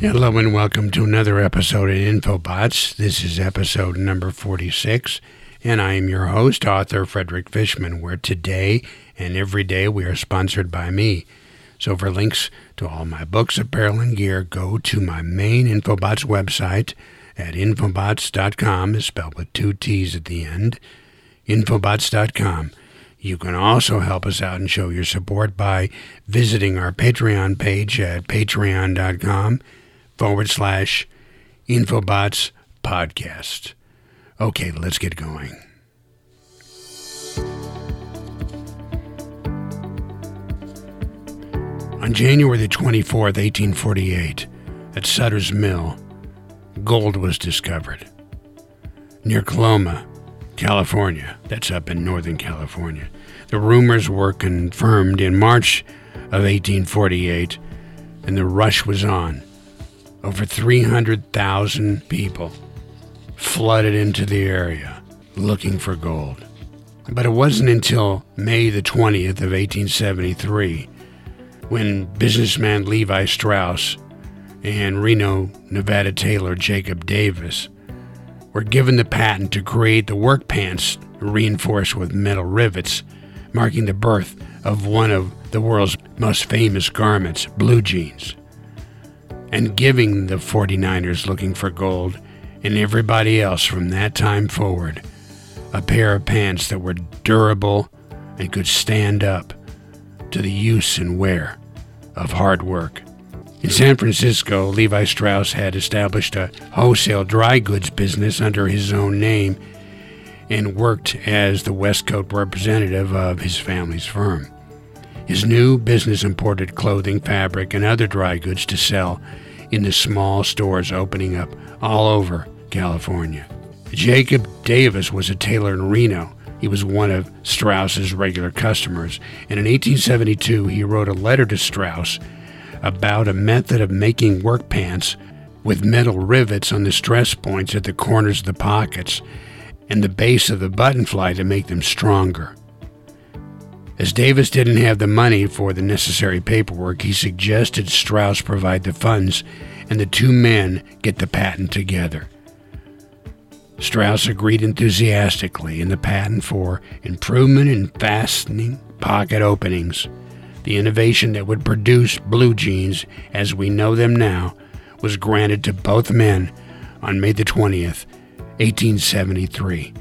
Hello and welcome to another episode of InfoBots. This is episode number 46, and I am your host, author Frederick Fishman, where today and every day we are sponsored by me. So for links to all my books, apparel, and gear, go to my main InfoBots website at infobots.com, is spelled with two T's at the end, infobots.com. You can also help us out and show your support by visiting our Patreon page at patreon.com forward slash Infobots podcast. Okay, let's get going. On January the 24th, 1848, at Sutter's Mill, gold was discovered. Near Coloma, California, that's up in Northern California. The rumors were confirmed in March of 1848, and the rush was on. Over 300,000 people flooded into the area looking for gold. But it wasn't until May the 20th of 1873 when businessman Levi Strauss and Reno, Nevada tailor Jacob Davis were given the patent to create the work pants reinforced with metal rivets, marking the birth of one of the world's most famous garments, blue jeans, and giving the 49ers looking for gold and everybody else from that time forward a pair of pants that were durable and could stand up to the use and wear of hard work. In San Francisco, Levi Strauss had established a wholesale dry goods business under his own name and worked as the West Coast representative of his family's firm. His new business imported clothing, fabric, and other dry goods to sell in the small stores opening up all over California. Jacob Davis was a tailor in Reno. He was one of Strauss's regular customers, and in 1872 he wrote a letter to Strauss about a method of making work pants with metal rivets on the stress points at the corners of the pockets and the base of the button fly to make them stronger. As Davis didn't have the money for the necessary paperwork, he suggested Strauss provide the funds and the two men get the patent together. Strauss agreed enthusiastically, and the patent for improvement in fastening pocket openings the innovation that would produce blue jeans as we know them now was granted to both men on May the 20th, 1873.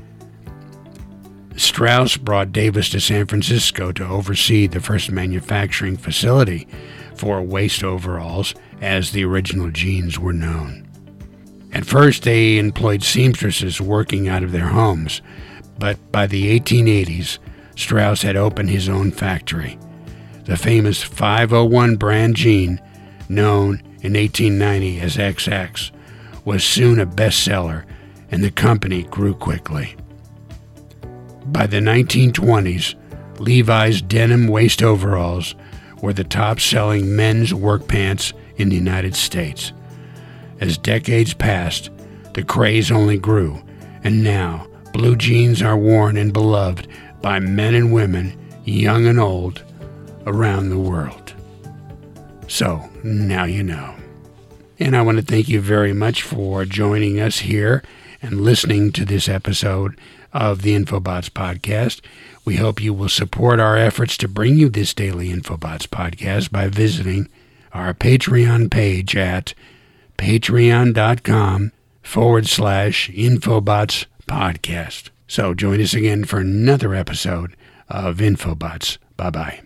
Strauss brought Davis to San Francisco to oversee the first manufacturing facility for waist overalls, as the original jeans were known. At first, they employed seamstresses working out of their homes, but by the 1880s, Strauss had opened his own factory the famous 501 brand jean, known in 1890 as XX, was soon a bestseller and the company grew quickly. By the 1920s, Levi's denim waist overalls were the top selling men's work pants in the United States. As decades passed, the craze only grew, and now blue jeans are worn and beloved by men and women, young and old, around the world. So now you know. And I want to thank you very much for joining us here and listening to this episode of the Infobots podcast. We hope you will support our efforts to bring you this daily Infobots podcast by visiting our Patreon page at patreon.com forward slash Infobots podcast. So join us again for another episode of Infobots. Bye bye.